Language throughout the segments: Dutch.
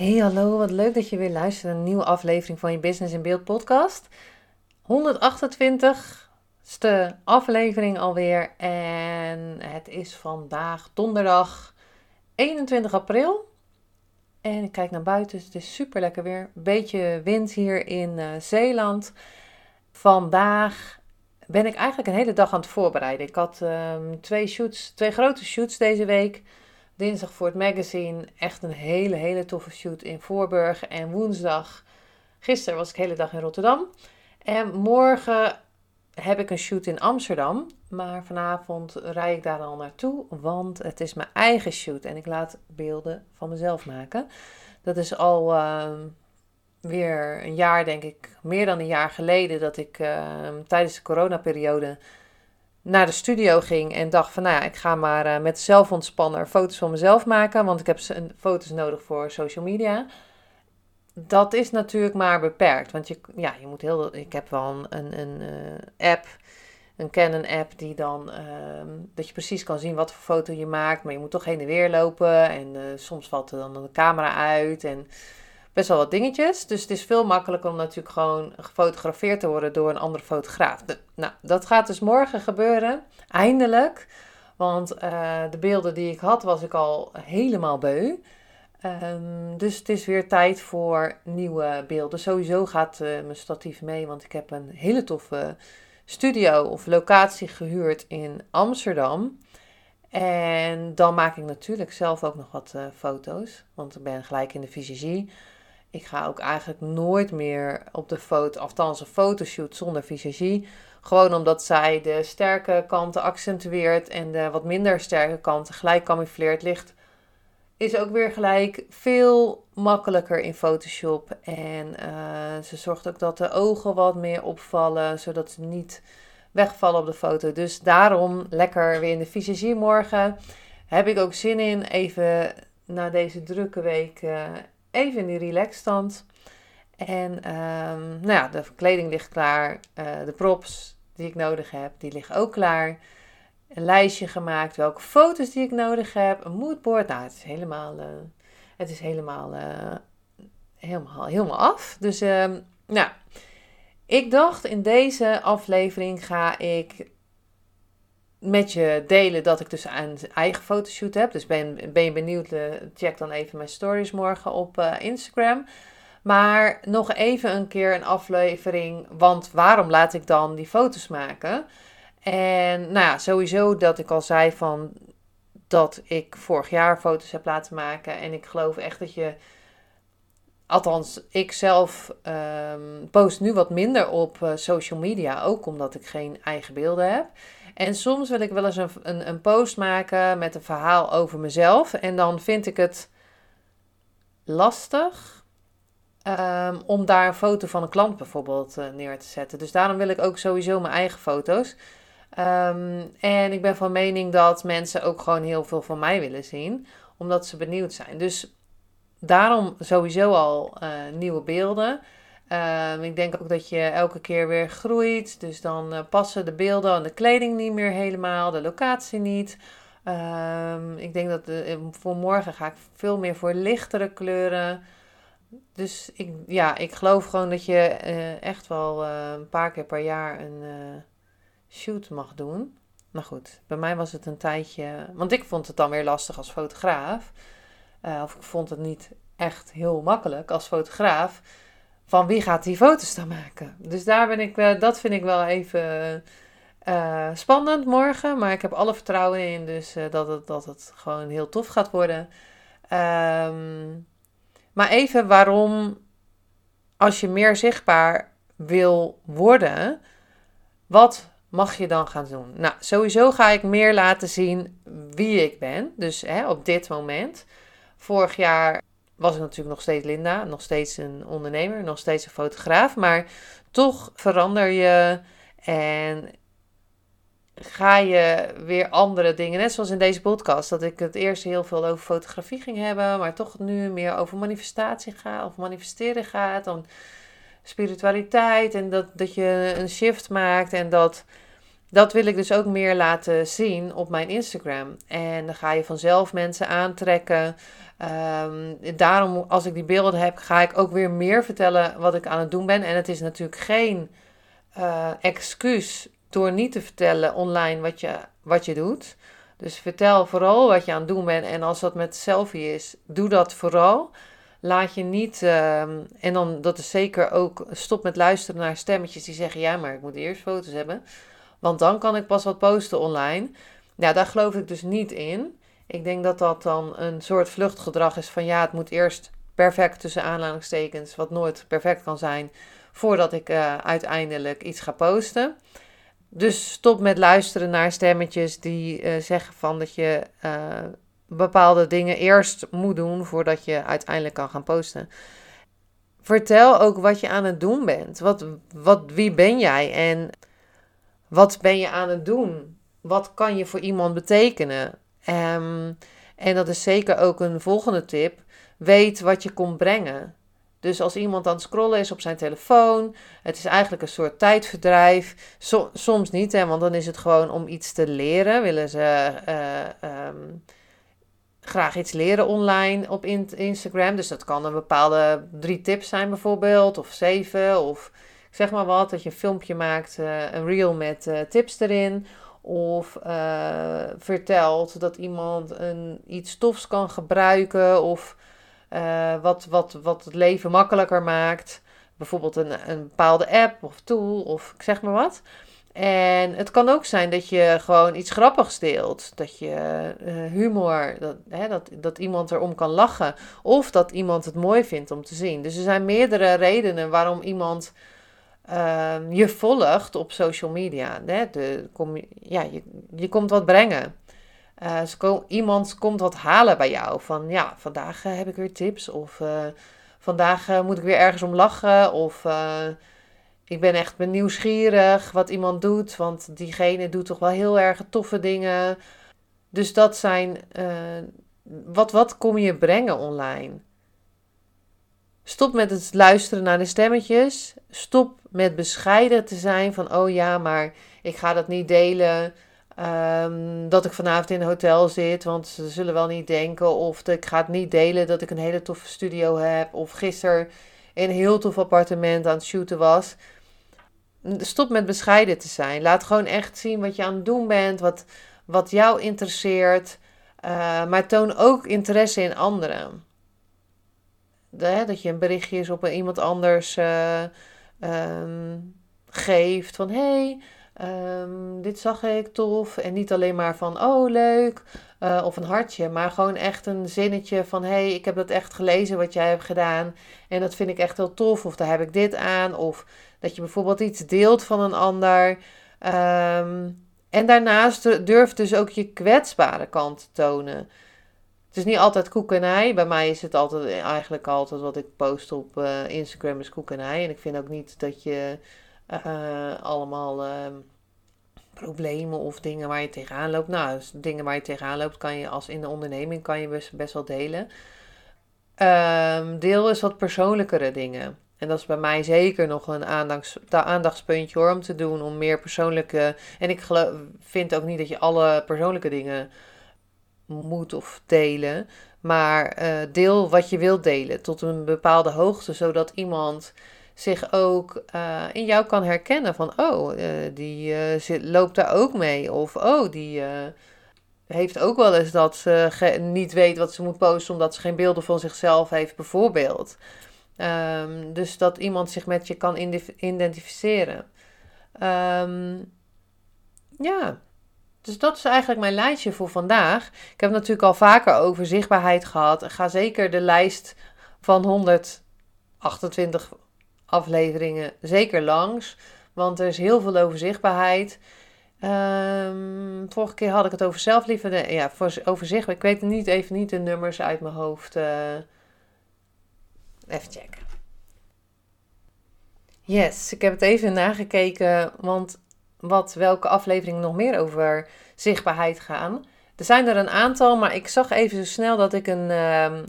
Hey hallo, wat leuk dat je weer luistert naar een nieuwe aflevering van je Business in Beeld podcast. 128ste aflevering alweer en het is vandaag donderdag 21 april. En ik kijk naar buiten, het is super lekker weer. Beetje wind hier in uh, Zeeland. Vandaag ben ik eigenlijk een hele dag aan het voorbereiden. Ik had um, twee shoots, twee grote shoots deze week dinsdag voor het magazine. Echt een hele, hele toffe shoot in Voorburg. En woensdag, gisteren was ik de hele dag in Rotterdam. En morgen heb ik een shoot in Amsterdam. Maar vanavond rijd ik daar al naartoe, want het is mijn eigen shoot. En ik laat beelden van mezelf maken. Dat is al uh, weer een jaar, denk ik, meer dan een jaar geleden, dat ik uh, tijdens de coronaperiode naar de studio ging en dacht van nou ja, ik ga maar uh, met zelfontspanner foto's van mezelf maken, want ik heb foto's nodig voor social media. Dat is natuurlijk maar beperkt, want je, ja, je moet heel, ik heb wel een, een, uh, app, een Canon app die dan, uh, dat je precies kan zien wat voor foto je maakt, maar je moet toch heen en weer lopen en uh, soms valt er dan de camera uit en best wel wat dingetjes. Dus het is veel makkelijker om natuurlijk gewoon gefotografeerd te worden door een andere fotograaf. nou, dat gaat dus morgen gebeuren. Eindelijk. Want uh, de beelden die ik had, was ik al helemaal beu. Um, dus het is weer tijd voor nieuwe beelden. Sowieso gaat uh, mijn statief mee, want ik heb een hele toffe studio of locatie gehuurd in Amsterdam. En dan maak ik natuurlijk zelf ook nog wat uh, foto's, want ik ben gelijk in de visagie. Ik ga ook eigenlijk nooit meer op de foto, althans een fotoshoot zonder visagie. Gewoon omdat zij de sterke kanten accentueert en de wat minder sterke kanten gelijk camoufleert ligt. Is ook weer gelijk veel makkelijker in Photoshop. En uh, ze zorgt ook dat de ogen wat meer opvallen, zodat ze niet wegvallen op de foto. Dus daarom lekker weer in de visagie morgen. Heb ik ook zin in. Even na deze drukke week even in die relaxstand. En um, nou ja, de kleding ligt klaar. Uh, de props die ik nodig heb, die liggen ook klaar. Een lijstje gemaakt, welke foto's die ik nodig heb. Een moodboard. Nou, het is helemaal, uh, het is helemaal, uh, helemaal, helemaal af. Dus, um, nou, ik dacht in deze aflevering ga ik met je delen dat ik dus een eigen fotoshoot heb. Dus ben, ben je benieuwd, check dan even mijn stories morgen op uh, Instagram. Maar nog even een keer een aflevering, want waarom laat ik dan die foto's maken? En nou ja, sowieso dat ik al zei van dat ik vorig jaar foto's heb laten maken. En ik geloof echt dat je, althans ik zelf um, post nu wat minder op uh, social media. Ook omdat ik geen eigen beelden heb. En soms wil ik wel eens een, een, een, post maken met een verhaal over mezelf. En dan vind ik het lastig um, om daar een foto van een klant bijvoorbeeld uh, neer te zetten. Dus daarom wil ik ook sowieso mijn eigen foto's. Um, en ik ben van mening dat mensen ook gewoon heel veel van mij willen zien, omdat ze benieuwd zijn. Dus daarom sowieso al uh, nieuwe beelden. Um, ik denk ook dat je elke keer weer groeit. Dus dan uh, passen de beelden en de kleding niet meer helemaal, de locatie niet. Um, ik denk dat de, voor morgen ga ik veel meer voor lichtere kleuren. Dus ik, ja, ik geloof gewoon dat je echt wel een paar keer per jaar een shoot mag doen. Nou goed, bij mij was het een tijdje. Want ik vond het dan weer lastig als fotograaf. Of ik vond het niet echt heel makkelijk als fotograaf van wie gaat die foto's dan maken. Dus daar ben ik, dat vind ik wel even uh, spannend morgen. Maar ik heb alle vertrouwen in, dus uh, dat, het, dat het gewoon heel tof gaat worden. Um, maar even waarom, als je meer zichtbaar wil worden, wat mag je dan gaan doen? Nou, sowieso ga ik meer laten zien wie ik ben. Dus hè, op dit moment. Vorig jaar was ik natuurlijk nog steeds Linda, nog steeds een ondernemer, nog steeds een fotograaf. Maar toch verander je en ga je weer andere dingen. Net zoals in deze podcast, dat ik het eerst heel veel over fotografie ging hebben, maar toch nu meer over manifestatie gaat, of manifesteren gaat, dan spiritualiteit en dat, dat je een shift maakt en dat. Dat wil ik dus ook meer laten zien op mijn Instagram. En dan ga je vanzelf mensen aantrekken. Um, daarom, als ik die beelden heb, ga ik ook weer meer vertellen wat ik aan het doen ben. En het is natuurlijk geen uh, excuus door niet te vertellen online wat je, wat je doet. Dus vertel vooral wat je aan het doen bent. En als dat met selfie is, doe dat vooral. Laat je niet, ehm, en dan dat is zeker ook, stop met luisteren naar stemmetjes die zeggen: ja, maar ik moet eerst foto's hebben. Want dan kan ik pas wat posten online. Ja, daar geloof ik dus niet in. Ik denk dat dat dan een soort vluchtgedrag is van ja, het moet eerst perfect tussen aanhalingstekens, wat nooit perfect kan zijn, voordat ik uh, uiteindelijk iets ga posten. Dus stop met luisteren naar stemmetjes die uh, zeggen van dat je uh, bepaalde dingen eerst moet doen voordat je uiteindelijk kan gaan posten. Vertel ook wat je aan het doen bent. Wat, wat, wie ben jij en wat ben je aan het doen? Wat kan je voor iemand betekenen? Um, en dat is zeker ook een volgende tip. Weet wat je komt brengen. Dus als iemand aan het scrollen is op zijn telefoon, het is eigenlijk een soort tijdverdrijf. soms niet, hè, want dan is het gewoon om iets te leren. Willen ze uh, um, graag iets leren online op Instagram. Dus dat kan een bepaalde drie tips zijn bijvoorbeeld, of zeven, of zeg maar wat. Dat je een filmpje maakt, uh, een reel met uh, tips erin. Of uh, vertelt dat iemand een, iets stofs kan gebruiken. Of wat, wat, wat het leven makkelijker maakt. Bijvoorbeeld een, een bepaalde app of tool of ik zeg maar wat. En het kan ook zijn dat je gewoon iets grappigs deelt. Dat je humor, dat, hè, dat, dat iemand erom kan lachen. Of dat iemand het mooi vindt om te zien. Dus er zijn meerdere redenen waarom iemand uh, je volgt op social media. Hè? De, kom, ja, je, je komt wat brengen. Uh, iemand komt wat halen bij jou. Van ja, vandaag uh, heb ik weer tips. Of uh, vandaag moet ik weer ergens om lachen. Of ik ben echt nieuwsgierig wat iemand doet. Want diegene doet toch wel heel erg toffe dingen. Dus dat zijn. wat, wat kom je brengen online? Stop met het luisteren naar de stemmetjes. Stop met bescheiden te zijn van, oh ja, maar ik ga dat niet delen. Um, dat ik vanavond in een hotel zit, want ze zullen wel niet denken. Of ik ga het niet delen dat ik een hele toffe studio heb. Of gisteren in een heel tof appartement aan het shooten was. Stop met bescheiden te zijn. Laat gewoon echt zien wat je aan het doen bent, wat, wat jou interesseert. Uh, maar toon ook interesse in anderen. Dat je een berichtje is op iemand anders. Uh, um, geeft van hey, um, dit zag ik tof. En niet alleen maar van oh leuk uh, of een hartje, maar gewoon echt een zinnetje van hey, ik heb dat echt gelezen wat jij hebt gedaan. En dat vind ik echt heel tof. Of daar heb ik dit aan. Of dat je bijvoorbeeld iets deelt van een ander. Um, en daarnaast durf dus ook je kwetsbare kant te tonen. Het is niet altijd koek en ei. Bij mij is het altijd, eigenlijk altijd wat ik post op uh, Instagram is koek en ei. En ik vind ook niet dat je uh, allemaal uh, problemen of dingen waar je tegenaan loopt. Nou, dus dingen waar je tegenaan loopt kan je als in de onderneming kan je best, wel delen. Um, deel is wat persoonlijkere dingen. En dat is bij mij zeker nog een aandachts, aandachtspuntje hoor, om te doen. Om meer persoonlijke. En ik vind ook niet dat je alle persoonlijke dingen moet of delen. Maar uh, deel wat je wilt delen tot een bepaalde hoogte, zodat iemand zich ook uh, in jou kan herkennen van, oh, uh, die loopt daar ook mee. Of, oh, die heeft ook wel eens dat ze niet weet wat ze moet posten omdat ze geen beelden van zichzelf heeft, bijvoorbeeld. Um, dus dat iemand zich met je kan identificeren. Um, ja, dus dat is eigenlijk mijn lijstje voor vandaag. Ik heb natuurlijk al vaker over zichtbaarheid gehad. Ga zeker de lijst van 128 afleveringen zeker langs. Want er is heel veel over zichtbaarheid. Ehm, vorige keer had ik het over zelfliefde. Ja, voor, over. Ik weet niet, even niet de nummers uit mijn hoofd. Uh, even checken. Yes, ik heb het even nagekeken. Want wat, welke afleveringen nog meer over zichtbaarheid gaan. Er zijn er een aantal, maar ik zag even zo snel dat ik een, ehm,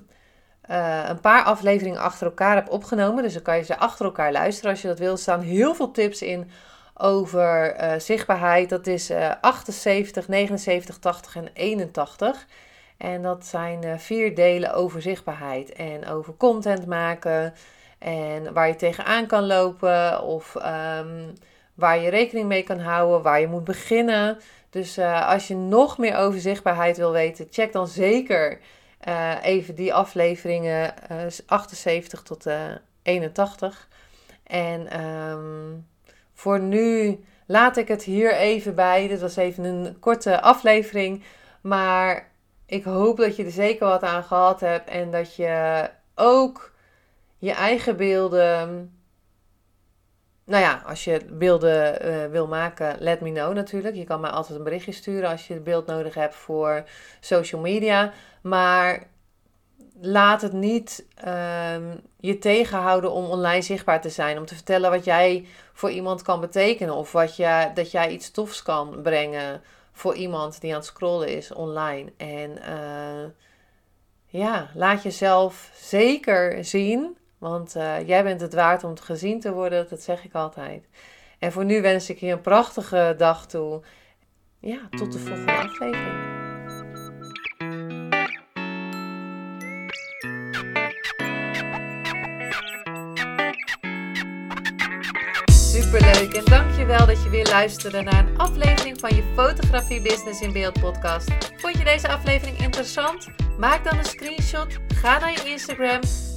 eh, een paar afleveringen achter elkaar heb opgenomen. Dus dan kan je ze achter elkaar luisteren als je dat wil. Er staan heel veel tips in over uh, zichtbaarheid. Dat is uh, 78, 79, 80 en 81. En dat zijn vier delen over zichtbaarheid en over content maken. En waar je tegenaan kan lopen of um, waar je rekening mee kan houden, waar je moet beginnen. Dus uh, als je nog meer over zichtbaarheid wil weten, check dan zeker uh, even die afleveringen uh, eh, 78 tot 81. En um, voor nu laat ik het hier even bij. Dit was even een korte aflevering. Maar ik hoop dat je er zeker wat aan gehad hebt. En dat je ook je eigen beelden nou ja, als je beelden uh, wil maken, let me know natuurlijk. Je kan mij altijd een berichtje sturen als je het beeld nodig hebt voor social media. Maar laat het niet um, je tegenhouden om online zichtbaar te zijn. Om te vertellen wat jij voor iemand kan betekenen. Of wat je, dat jij iets tofs kan brengen voor iemand die aan het scrollen is online. En uh, ja, laat jezelf zeker zien. Want uh, jij bent het waard om gezien te worden, dat zeg ik altijd. En voor nu wens ik je een prachtige dag toe. Ja, tot de volgende aflevering. Superleuk en dankjewel dat je weer luisterde naar een aflevering van je Fotografie Business in Beeld podcast. Vond je deze aflevering interessant? Maak dan een screenshot, ga naar je Instagram